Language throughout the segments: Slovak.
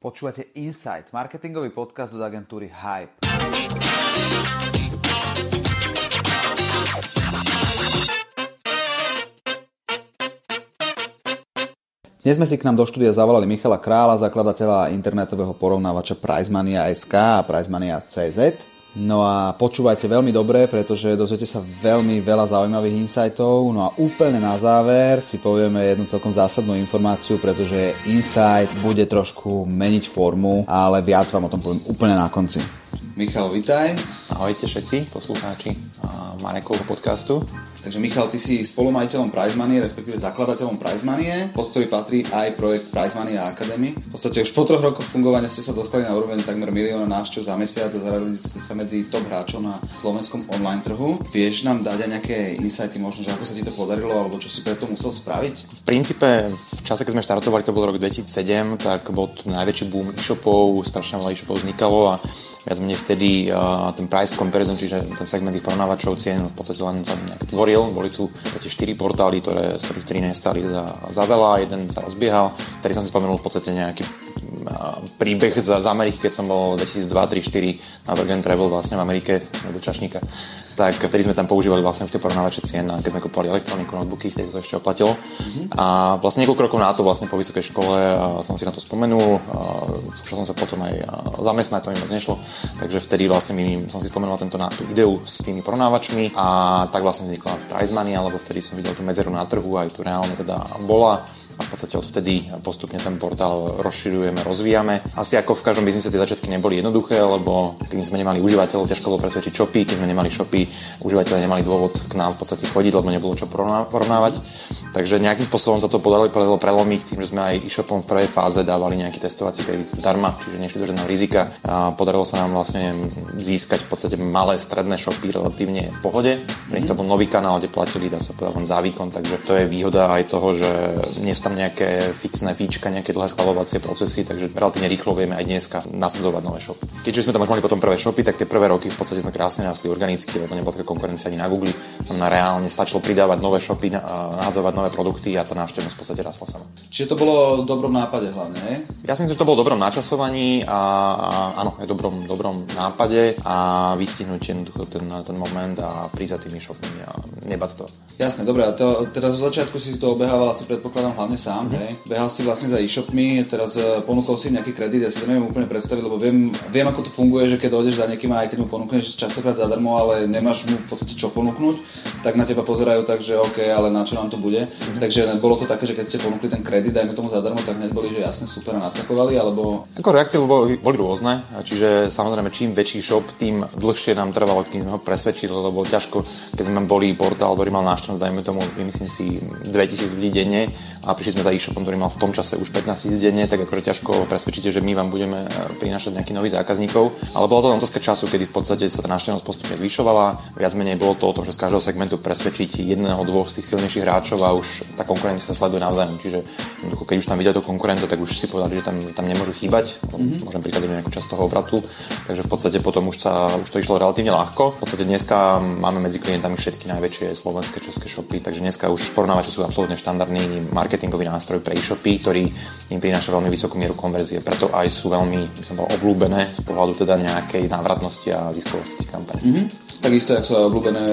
Počúvate Insight, marketingový podcast od agentúry Hype. Dnes sme si k nám do štúdia zavolali Michala Krála, zakladateľa internetového porovnávača PriceMania.sk a PriceMania.cz. No a počúvajte veľmi dobre, pretože dozviete sa veľmi veľa zaujímavých insightov. No a úplne na záver si povieme jednu celkom zásadnú informáciu, pretože insight bude trošku meniť formu, ale viac vám o tom poviem úplne na konci. Michal, vitaj. Ahojte všetci poslucháči Marekovho podcastu. Takže Michal, ty si spolumajiteľom Prize Money, respektíve zakladateľom Prize Money, pod ktorý patrí aj projekt Prize Money Academy. V podstate už po troch rokoch fungovania ste sa dostali na úroveň takmer milióna návštev za mesiac a zaradili ste sa medzi top hráčov na slovenskom online trhu. Vieš nám dať aj nejaké insighty možno, že ako sa ti to podarilo, alebo čo si preto musel spraviť? V princípe v čase, keď sme štartovali, to bol rok 2007, tak bol to najväčší boom e-shopov, strašne veľa e-shopov vznikalo a viac menej vtedy uh, ten price comparison, čiže ten segment tých porovnávačov cien v podstate len sa nejak tvoril hovoril. Boli tu v podstate 4 portály, ktoré, z ktorých 3 nestali teda za veľa, jeden sa rozbiehal. Vtedy som si spomenul v podstate nejaký príbeh z, z Ameriky, keď som bol 2002, 3, 4 na Work and Travel vlastne v Amerike, sme do čašníka tak vtedy sme tam používali vlastne už tie porovnávače cien, keď sme kupovali elektroniku, notebooky, vtedy to ešte oplatilo. Mm-hmm. A vlastne niekoľko rokov na to vlastne po vysokej škole som si na to spomenul, skúšal som sa potom aj zamestnať, to mi moc nešlo, takže vtedy vlastne mi, som si spomenul tento, na tú ideu s tými porovnávačmi a tak vlastne vznikla Price Money, alebo vtedy som videl tú medzeru na trhu, aj tu reálne teda bola a v podstate odvtedy postupne ten portál rozširujeme, rozvíjame. Asi ako v každom biznise tie začiatky neboli jednoduché, lebo keď sme nemali užívateľov, ťažko bolo presvedčiť shopy, keď sme nemali shopy, užívateľe nemali dôvod k nám v podstate chodiť, lebo nebolo čo porovnávať. Takže nejakým spôsobom sa to podarilo, prelomiť tým, že sme aj e-shopom v prvej fáze dávali nejaký testovací kredit zdarma, čiže nešli do žiadneho rizika. A podarilo sa nám vlastne získať v podstate malé stredné shopy relatívne v pohode. Pre nich to bol nový kanál, kde platili, dá sa povedať, len za výkon, takže to je výhoda aj toho, že nie sú tam nejaké fixné fíčka, nejaké dlhé skalovacie procesy, takže relatívne rýchlo vieme aj dneska nasadzovať nové shopy. Keďže sme tam už mali potom prvé shopy, tak tie prvé roky v podstate sme krásne rasli organicky, lebo nebola taká konkurencia ani na Google. Na reálne stačilo pridávať nové shopy, nahadzovať nové produkty a tá návštevnosť v podstate rasla sama. Čiže to bolo v dobrom nápade hlavne, ne? Ja si myslím, že to bolo v dobrom načasovaní a, a áno, je dobrom, dobrom nápade a vystihnúť jednoducho ten, ten moment a prísť za tými shopmi a nebať to. Jasné, dobre, a to, teraz zo začiatku si to obehával asi predpokladám hlavne sám, mm. hej? Behal si vlastne za e-shopmi, teraz uh, ponúkol si nejaký kredit, ja si to neviem úplne predstaviť, lebo viem, viem ako to funguje, že keď dojdeš za niekým aj keď mu ponúkneš častokrát zadarmo, ale nemáš mu v podstate čo ponúknuť, tak na teba pozerajú tak, že OK, ale na čo nám to bude. Mm. Takže bolo to také, že keď ste ponúkli ten kredit, dajme tomu zadarmo, tak hneď boli, že jasne super a naskakovali, alebo... Ako reakcie boli, boli rôzne, čiže samozrejme čím väčší shop, tým dlhšie nám trvalo, kým sme ho presvedčili, lebo ťažko, keď sme boli portál, ktorý mal návštevnosť, dajme tomu, myslím si, 2000 ľudí denne a prišli sme za e-shopom, ktorý mal v tom čase už 15 tisíc denne, tak akože ťažko presvedčíte, že my vám budeme e, prinášať nejakých nových zákazníkov. Ale bolo to otázka času, kedy v podstate sa tá návštevnosť postupne zvyšovala. Viac menej bolo to o tom, že z každého segmentu presvedčiť jedného, dvoch z tých silnejších hráčov a už tá konkurencia sa sleduje navzájom. Čiže keď už tam vidia to konkurenta, tak už si povedali, že tam, že tam nemôžu chýbať. Mm-hmm. Môžem prikázať nejakú časť toho obratu. Takže v podstate potom už, sa, už to išlo relatívne ľahko. V podstate dneska máme medzi klientami všetky najväčšie slovenské, české shopy, takže dneska už porovnávače sú absolútne štandardný marketingový nástroj pre e-shopy, ktorý im prináša veľmi vysokú mieru konverzie. Preto aj sú veľmi, by som bol, obľúbené z pohľadu teda nejakej návratnosti a ziskovosti tých kampaní. Mm-hmm. Takisto, ako sú obľúbené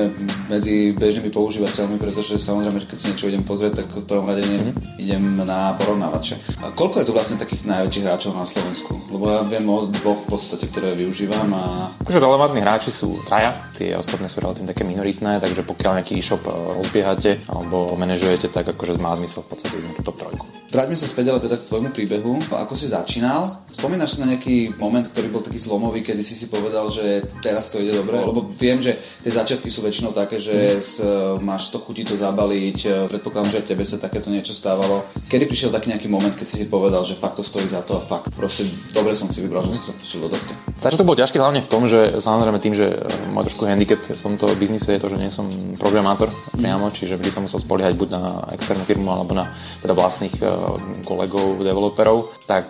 medzi bežnými používateľmi, pretože samozrejme, keď si niečo idem pozrieť, tak v prvom rade mm-hmm. idem na porovnávače. A koľko je tu vlastne takých najväčších hráčov na Slovensku? Lebo ja viem o dvoch v podstate, ktoré využívam a... Takže relevantní hráči sú traja, tie ostatné sú relatívne také minoritné, takže pokiaľ nejaký e-shop rozbiehate alebo manažujete, tak akože má zmysel v podstate ísť na túto trojku. Vráťme sa späť ale teda k tvojmu príbehu. Ako si začínal? Spomínaš si na nejaký moment, ktorý bol taký zlomový, kedy si si povedal, že teraz to ide dobre? Lebo viem, že tie začiatky sú väčšinou také, že s, máš to chutí to zabaliť. Predpokladám, že tebe sa takéto niečo stávalo. Kedy prišiel taký nejaký moment, keď si si povedal, že fakt to stojí za to a fakt proste dobre som si vybral, že som sa do tohto? Začal to bol ťažké hlavne v tom, že samozrejme tým, že môj trošku handicap v tomto biznise je to, že nie som programátor priamo, čiže vždy som musel spoliehať buď na externú firmu alebo na teda vlastných eh, kolegov, developerov, tak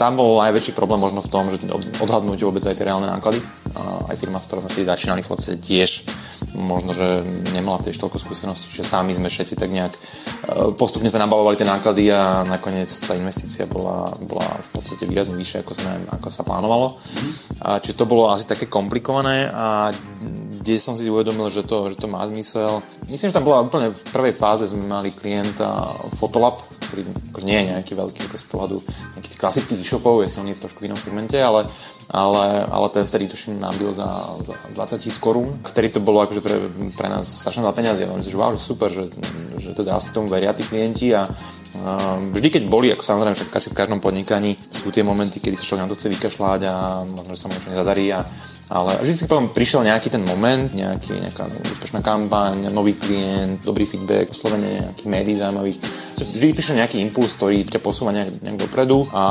tam bol najväčší problém možno v tom, že odhadnúť vôbec aj tie reálne náklady. Aj firma, s ktorou sme začínali v podstate tiež možno, že nemala tiež toľko skúseností, že sami sme všetci tak nejak e, postupne sa nabalovali tie náklady a nakoniec tá investícia bola, bola v podstate výrazne vyššia, ako, sme, ako sa plánovalo. A, čiže to bolo asi také komplikované a kde som si uvedomil, že to, že to má zmysel. Myslím, že tam bola úplne v prvej fáze sme mali klienta Fotolab, ktorý ako nie je nejaký veľký ako z pohľadu nejakých tých klasických e-shopov, je silný v trošku inom segmente, ale, ale, ale ten vtedy tuším nabil za, za 20 tisíc korún. Vtedy to bolo akože pre, pre nás strašne veľa peniazy. A že wow, super, že, že teda asi tomu veria tí klienti a Vždy, keď boli, ako samozrejme však asi v každom podnikaní, sú tie momenty, kedy sa človek na to chce vykašľať a možno, že sa mu niečo nezadarí a ale vždy potom prišiel nejaký ten moment, nejaký, nejaká úspešná kampaň, nový klient, dobrý feedback, oslovenie nejakých médií zaujímavých. Vždy prišiel nejaký impuls, ktorý ťa posúva nejak, nejak dopredu a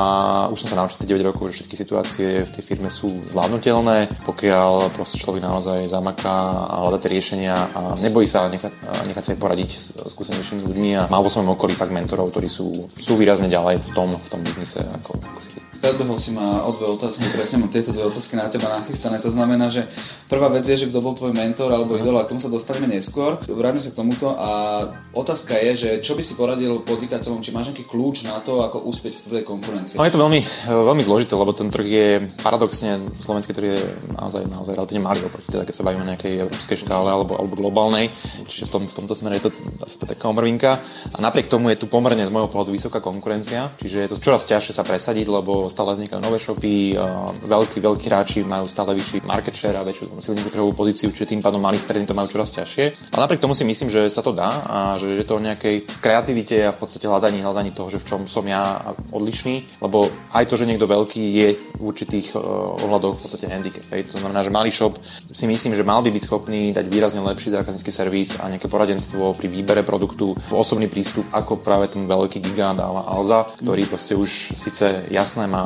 už som sa naučil 9 rokov, že všetky situácie v tej firme sú zvládnutelné, pokiaľ proste človek naozaj zamaká a hľadá tie riešenia a nebojí sa nechať, nechať sa aj poradiť s skúsenejšími ľuďmi a má vo svojom okolí fakt mentorov, ktorí sú, sú výrazne ďalej v tom, v tom biznise ako, ako si ty. Predbehol si ma o dve otázky, presne mám tieto dve otázky na teba nachystané. To znamená, že prvá vec je, že kto bol tvoj mentor alebo idol, a k tomu sa dostaneme neskôr. Vráťme sa k tomuto a otázka je, že čo by si poradil podnikateľom, či máš nejaký kľúč na to, ako úspieť v tvojej konkurencii? No je to veľmi, veľmi zložité, lebo ten trh je paradoxne, slovenský trh je naozaj, naozaj relatívne malý oproti teda, keď sa bavíme o nejakej európskej škále alebo, alebo globálnej, čiže v, tom, v tomto smere je to asi taká omrvinka. A napriek tomu je tu pomerne z môjho pohľadu vysoká konkurencia, čiže je to čoraz ťažšie sa presadiť, lebo stále vznikajú nové shopy, veľkí, veľkí hráči majú stále vyšší market share a väčšiu silnejšiu trhovú pozíciu, čiže tým pádom malí strední to majú čoraz ťažšie. Ale napriek tomu si myslím, že sa to dá a že je to o nejakej kreativite a v podstate hľadaní, hľadaní toho, že v čom som ja odlišný, lebo aj to, že niekto veľký je v určitých ohľadoch v podstate handicap. Hej. To znamená, že malý shop si myslím, že mal by byť schopný dať výrazne lepší zákaznícky servis a nejaké poradenstvo pri výbere produktu, osobný prístup ako práve ten veľký gigant Alza, ktorý proste už síce jasné má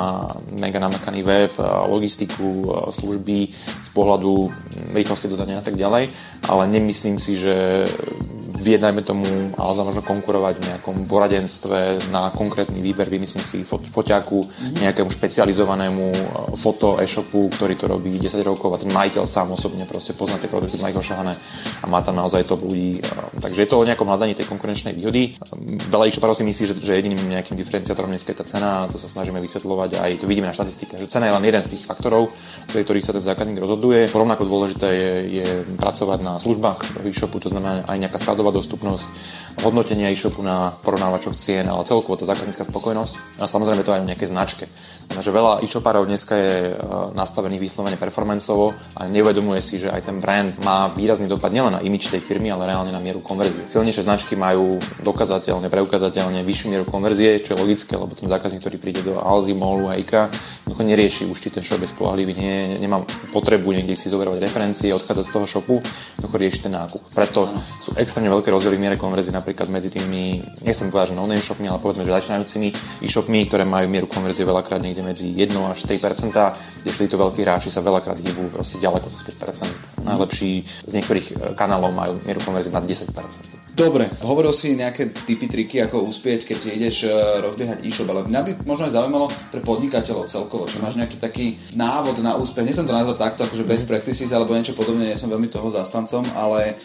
mega namakaný web, logistiku, služby z pohľadu rýchlosti dodania a tak ďalej, ale nemyslím si, že vie, dajme tomu, Alza možno konkurovať v nejakom poradenstve na konkrétny výber, vymyslím si fot, foťaku, mm-hmm. nejakému špecializovanému e, foto e-shopu, ktorý to robí 10 rokov a ten majiteľ sám osobne proste pozná tie produkty, má ich ošahané a má tam naozaj top ľudí. E, takže je to o nejakom hľadaní tej konkurenčnej výhody. Veľa e si myslí, že, že jediným nejakým diferenciátorom dneska je tá cena a to sa snažíme vysvetľovať aj to vidíme na štatistike, že cena je len jeden z tých faktorov, pre ktorých sa ten zákazník rozhoduje. Rovnako dôležité je, je pracovať na službách e-shopu, to znamená aj nejaká skladová dostupnosť, hodnotenie e-shopu na porovnávačoch cien, ale celkovo tá zákaznícka spokojnosť a samozrejme to aj o nejakej značke. Že veľa e-shopárov dneska je e, nastavený vyslovene performancovo a neuvedomuje si, že aj ten brand má výrazný dopad nielen na imič tej firmy, ale reálne na mieru konverzie. Silnejšie značky majú dokazateľne, preukazateľne vyššiu mieru konverzie, čo je logické, lebo ten zákazník, ktorý príde do Alzy, Molu, Hejka, jednoducho nerieši už či ten shop je spolahlivý, nie, nemá potrebu niekde si zoberovať referencie, odchádzať z toho shopu, jednoducho rieši ten nákup. Preto sú extrémne veľké rozdiely v miere konverzie napríklad medzi tými, nechcem povedať, že no-name shopmi, ale povedzme, že začínajúcimi e-shopmi, ktoré majú mieru konverzie veľakrát niekde medzi 1 až 3 kde títo veľkí hráči sa veľakrát hýbu proste ďaleko cez 5 Najlepší z niektorých e, kanálov majú mieru konverzie nad 10% Dobre, hovoril si nejaké typy, triky, ako uspieť, keď ideš e, rozbiehať e-shop, ale mňa by možno aj zaujímalo pre podnikateľov celkovo, či máš nejaký taký návod na úspech, nechcem to nazvať takto, akože best practices alebo niečo podobné, nie som veľmi toho zastancom, ale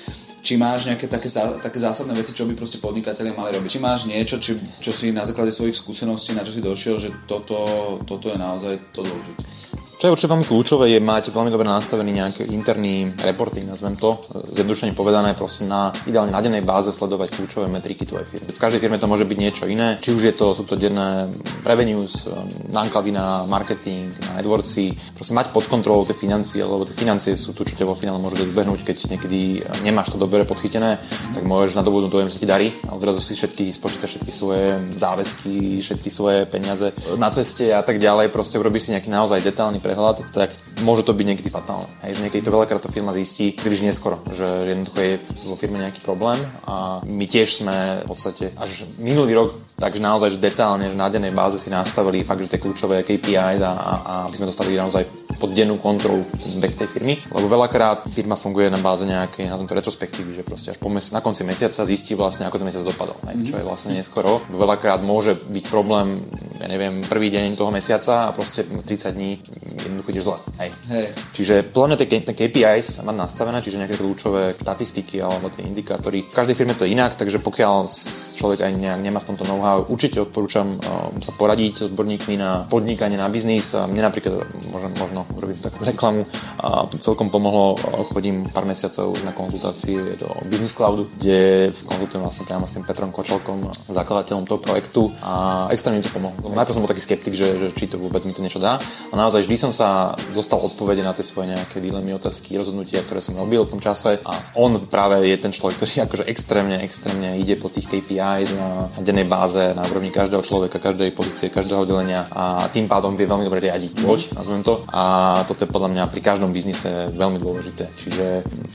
či máš nejaké také, také zásadné veci, čo by proste podnikatelia mali robiť. Či máš niečo, či, čo si na základe svojich skúseností, na čo si došiel, že toto, toto je naozaj to dôležité. Čo je určite veľmi kľúčové, je mať veľmi dobre nastavený nejaký interný reporting, nazvem to, zjednodušene povedané, prosím, na ideálne na dennej báze sledovať kľúčové metriky tvojej firmy. V každej firme to môže byť niečo iné, či už je to, sú to denné revenues, um, náklady na marketing, na AdWordsy, prosím, mať pod kontrolou tie financie, lebo tie financie sú tu, čo ťa vo finále môže vybehnúť, keď niekedy nemáš to dobre podchytené, tak môžeš na dobu dojem, že ti darí a odrazu si všetky spočítaš všetky svoje záväzky, všetky svoje peniaze na ceste a tak ďalej, proste urobíš si nejaký naozaj detailný prehľad, tak môže to byť niekedy fatálne. Hej, že niekedy to veľakrát tá firma zistí príliš neskoro, že jednoducho je vo firme nejaký problém a my tiež sme v podstate až minulý rok takže naozaj že detálne, že na dennej báze si nastavili fakt, že tie kľúčové KPIs a, a, a aby sme dostali naozaj pod dennú kontrolu back tej firmy. Lebo veľakrát firma funguje na báze nejakej, nazvem to retrospektívy, že proste až po mes- na konci mesiaca zistí vlastne, ako ten mesiac dopadol, mm-hmm. čo je vlastne neskoro. Veľakrát môže byť problém ja neviem, prvý deň toho mesiaca a proste 30 dní jednoducho ideš zle. Hej. Hej. Čiže podľa mňa tie KPIs mať nastavené, čiže nejaké kľúčové štatistiky alebo tie indikátory. V každej firme to je inak, takže pokiaľ človek aj nejak nemá v tomto know-how, určite odporúčam uh, sa poradiť s odborníkmi na podnikanie, na biznis. Mne napríklad, možno, možno urobím takú reklamu, a celkom pomohlo, chodím pár mesiacov na konzultácie do Business Cloudu, kde konzultujem vlastne priamo s tým Petrom Kočelkom, zakladateľom toho projektu a extrémne to pomohlo. Najprv som bol taký skeptik, že, že či to vôbec mi to niečo dá. A naozaj vždy som sa dostal odpovede na tie svoje nejaké dilemy, otázky, rozhodnutia, ktoré som robil v tom čase. A on práve je ten človek, ktorý akože extrémne, extrémne ide po tých KPIs na, dennej báze, na úrovni každého človeka, každej pozície, každého oddelenia a tým pádom vie veľmi dobre riadiť loď, nazvem to. A toto je podľa mňa pri každom biznise veľmi dôležité. Čiže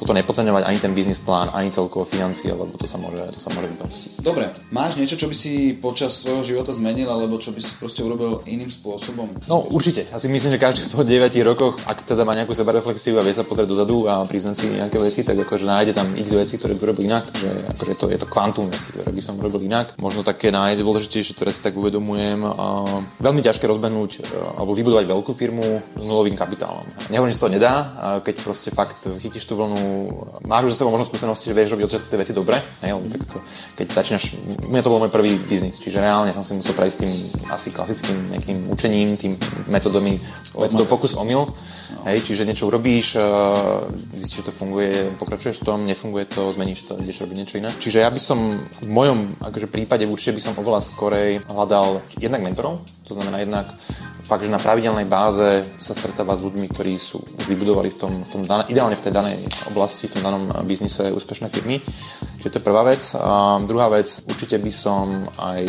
toto nepodceňovať ani ten biznis plán, ani celkovo financie, lebo to sa môže, to sa môže vykomstiť. Dobre, máš niečo, čo by si počas svojho života zmenil, alebo čo by si proste urobil iným spôsobom? No určite. Ja si myslím, že každý po 9 rokoch, ak teda má nejakú sebareflexiu a vie sa pozrieť dozadu a priznať si nejaké veci, tak akože nájde tam x veci, ktoré by robil inak. Takže akože to, je to kvantum veci, ktoré by som robil inak. Možno také najdôležitejšie, ktoré si tak uvedomujem. A veľmi ťažké rozbehnúť e, alebo vybudovať veľkú firmu s nulovým kapitálom. Nehovorím, že to nedá, keď proste fakt chytíš tú vlnu, máš už za sebou možno skúsenosti, že vieš robiť od tie veci dobre. Ne? tak ako, keď začínaš, mňa to bol môj prvý biznis, čiže reálne som si musel prejsť tým asi klasickým nejakým učením, tým metodami, metodou pokus omyl. No. Hej, čiže niečo urobíš, zistíš, že to funguje, pokračuješ v tom, nefunguje to, zmeníš to, ideš robiť niečo iné. Čiže ja by som v mojom akože, prípade určite by som oveľa skorej hľadal jednak mentorov, to znamená jednak fakt, že na pravidelnej báze sa stretáva s ľuďmi, ktorí sú už vybudovali v tom, v tom dané, ideálne v tej danej oblasti, v tom danom biznise úspešné firmy. Čiže to je prvá vec. A druhá vec, určite by som aj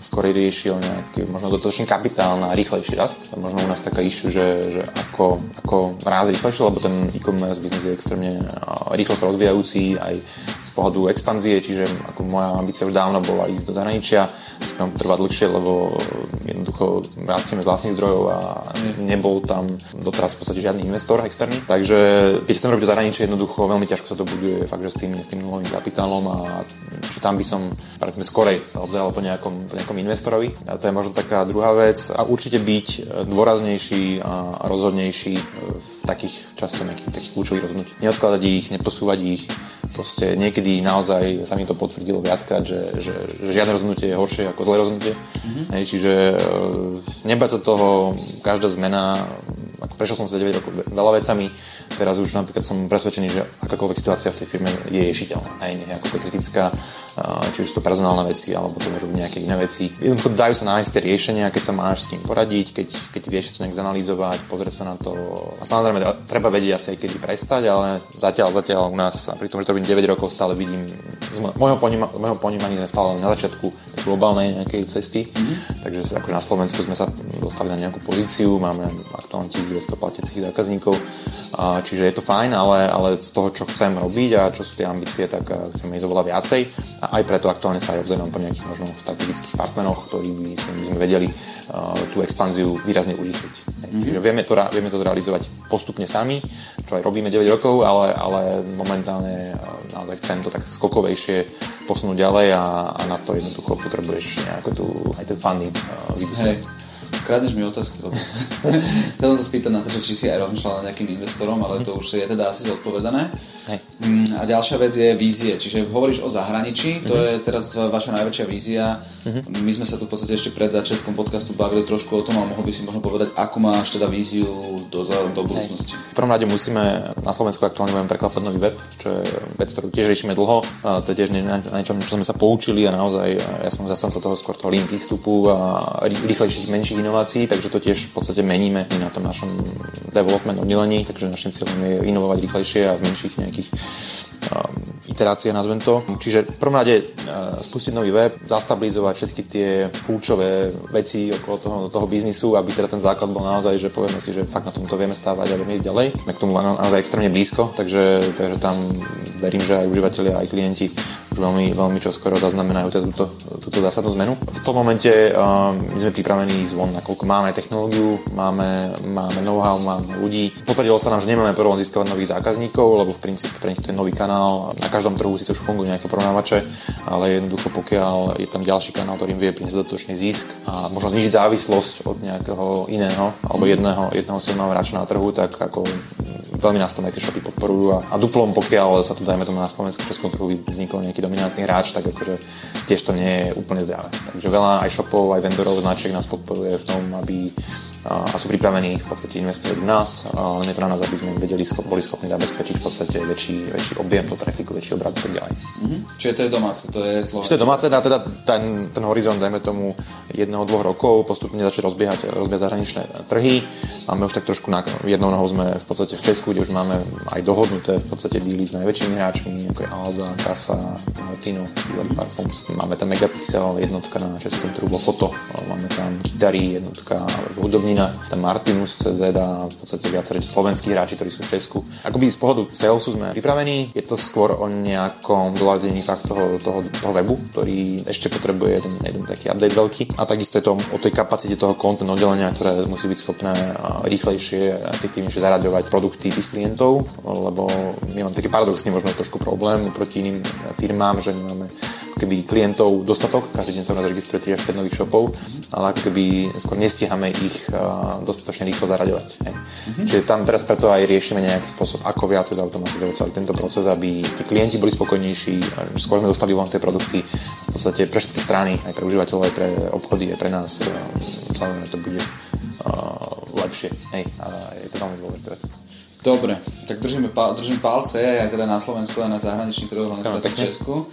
skôr riešil nejaký možno dotočný kapitál na rýchlejší rast. Možno u nás taká issue, že, že ako, ako raz rýchlejšie, lebo ten e-commerce biznis je extrémne rýchlo sa rozvíjajúci aj z pohľadu expanzie, čiže ako moja ambícia už dávno bola ísť do zahraničia, už nám trvá dlhšie, lebo jednoducho rastieme z vlastných zdrojov a nebol tam doteraz v podstate žiadny investor externý. Takže keď chcem robiť do zahraničia, jednoducho veľmi ťažko sa to buduje fakt, že s tým, s tým nulovým kapitálom a či tam by som skorej sa obzeral po nejakom, po nejakom nejakom investorovi. A to je možno taká druhá vec. A určite byť dôraznejší a rozhodnejší v takých často nejakých takých kľúčových rozhodnutí. Neodkladať ich, neposúvať ich. Proste niekedy naozaj sa mi to potvrdilo viackrát, že, že, že žiadne rozhodnutie je horšie ako zlé rozhodnutie. Mm-hmm. Hej, čiže e, nebať sa toho, každá zmena, ako prešiel som sa 9 rokov veľa vecami, teraz už napríklad som presvedčený, že akákoľvek situácia v tej firme je riešiteľná. Aj nie je ako kritická, či už to personálne veci, alebo to môžu byť nejaké iné veci. Jednoducho dajú sa nájsť tie riešenia, keď sa máš s tým poradiť, keď, keď vieš to nejak zanalýzovať, pozrieť sa na to. A samozrejme, treba vedieť asi aj kedy prestať, ale zatiaľ, zatiaľ u nás, pri tom, že to robím 9 rokov, stále vidím, z môjho, poníma, môjho ponímania sme stále na začiatku globálnej nejakej cesty, mm-hmm. takže akože na Slovensku sme sa dostali na nejakú pozíciu, máme aktuálne 1200 platecích zákazníkov, čiže je to fajn, ale, ale z toho, čo chcem robiť a čo sú tie ambície, tak chcem ísť oveľa viacej a aj preto aktuálne sa aj obzerám po nejakých možno strategických partneroch, ktorí by sme vedeli uh, tú expanziu výrazne urýchliť. Mm-hmm. Čiže vieme to, vieme to zrealizovať postupne sami, čo aj robíme 9 rokov, ale, ale momentálne uh, naozaj chcem to tak skokovejšie posunúť ďalej a, a na to jednoducho potrebuješ nejako tu, aj ten funding uh, Kradneš mi otázky, lebo chcel som sa spýtať na to, že či si aj rozmýšľal na nejakým investorom, ale to už je teda asi zodpovedané. Hej. Mm, a ďalšia vec je vízie, čiže hovoríš o zahraničí, to uh-huh. je teraz vaša najväčšia vízia. Uh-huh. My sme sa tu v podstate ešte pred začiatkom podcastu bavili trošku o tom, ale mohol by si možno povedať, ako máš teda víziu do, do budúcnosti. Hej. V prvom rade musíme na Slovensku aktuálne budeme preklapať nový web, čo je vec, ktorú tiež riešime dlho. A to je tiež na niečom, čo sme sa poučili a naozaj ja som zastanca toho skôr toho lean prístupu a rýchlejších, menších inovácií, takže to tiež v podstate meníme na tom našom development oddelení, takže našim cieľom je inovovať rýchlejšie a v menších nejakých um, iterácie, nazvem to. Čiže v prvom rade uh, spustiť nový web, zastabilizovať všetky tie kľúčové veci okolo toho, toho biznisu, aby teda ten základ bol naozaj, že povieme si, že fakt na tomto vieme stávať a vieme ísť ďalej. Sme k tomu naozaj extrémne blízko, takže, takže tam verím, že aj užívateľia, aj klienti veľmi, veľmi čoskoro zaznamenajú teda túto, túto zásadnú zmenu. V tom momente uh, my sme pripravení zvon, nakoľko máme technológiu, máme, máme know-how, máme ľudí. Potvrdilo sa nám, že nemáme problém získavať nových zákazníkov, lebo v princípe pre nich to je nový kanál. Na každom trhu si už fungujú nejaké porovnávače, ale jednoducho pokiaľ je tam ďalší kanál, ktorým vie priniesť dodatočný zisk a možno znižiť závislosť od nejakého iného alebo jedného, jedného silného hráča na trhu, tak ako veľmi nás to aj tie shopy podporujú a, a duplom, pokiaľ sa tu dajme tomu na Slovensku českom trhu vznikol nejaký dominantný hráč, tak akože tiež to nie je úplne zdravé. Takže veľa aj shopov, aj vendorov, značiek nás podporuje v tom, aby a sú pripravení v podstate investovať v nás, len je to na nás, aby sme vedeli, boli schopní zabezpečiť v podstate väčší, väčší objem toho trafiku, väčší obrad a tak ďalej. Mm-hmm. Čiže to je domáce, to je Slovensko. Čiže to je domáce, a teda ten, ten horizont, dajme tomu jedného, dvoch rokov, postupne začať rozbiehať, rozbiehať zahraničné trhy. Máme už tak trošku na jednou nohou sme v podstate v Česku, kde už máme aj dohodnuté v podstate díly s najväčšími hráčmi, ako je Alza, Kasa, Notino, Parfums. Máme tam Megapixel, jednotka na českom trhu foto, máme tam Kitary, jednotka Janina, tam Martinus CZ a v podstate viaceré slovenskí hráči, ktorí sú v Česku. Akoby z pohľadu salesu sme pripravení, je to skôr o nejakom doladení fakt toho, toho, toho webu, ktorý ešte potrebuje jeden, jeden taký update veľký a takisto je to o tej kapacite toho content oddelenia, ktoré musí byť schopné rýchlejšie efektívnejšie zaraďovať produkty tých klientov, lebo my máme taký paradoxný možno trošku problém proti iným firmám, že nemáme keby klientov dostatok, každý deň sa u nás registruje 3 až 5 nových shopov, ale ako keby skôr nestihame ich dostatočne rýchlo zaraďovať. Mm-hmm. Čiže tam teraz preto aj riešime nejaký spôsob, ako viacej zautomatizovať celý tento proces, aby tí klienti boli spokojnejší, skôr sme dostali von tie produkty v podstate pre všetky strany, aj pre užívateľov, aj pre obchody, aj pre nás. Samozrejme to bude lepšie. Hej. A je to veľmi dôležitá vec. Dobre, tak držíme, držím palce aj teda na Slovensku, aj na zahraničných trhoch, na v Česku.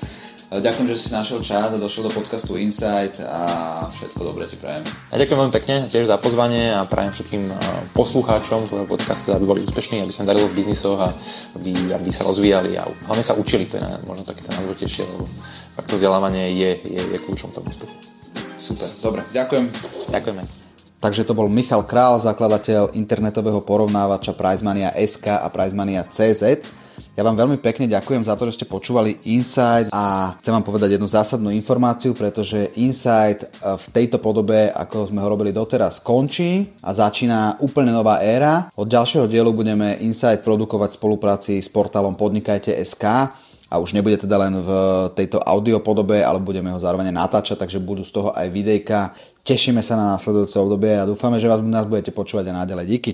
Ďakujem, že si našiel čas a došiel do podcastu Insight a všetko dobré ti prajem. A ďakujem veľmi pekne tiež za pozvanie a prajem všetkým poslucháčom tvojho podcastu, aby boli úspešní, aby sa darilo v biznisoch a aby, aby sa rozvíjali a hlavne sa učili, to je možno také to najdôležitejšie, lebo fakt to vzdelávanie je, je, je kľúčom tomu úspechu. Super, dobre, ďakujem. Ďakujeme. Takže to bol Michal Král, zakladateľ internetového porovnávača Prizmania SK a Prizmania CZ. Ja vám veľmi pekne ďakujem za to, že ste počúvali Insight a chcem vám povedať jednu zásadnú informáciu, pretože Insight e, v tejto podobe, ako sme ho robili doteraz, končí a začína úplne nová éra. Od ďalšieho dielu budeme Insight produkovať v spolupráci s portálom Podnikajte.sk a už nebude teda len v tejto audio podobe, ale budeme ho zároveň natáčať, takže budú z toho aj videjka. Tešíme sa na následujúce obdobie a dúfame, že vás nás budete počúvať aj naďalej. Díky.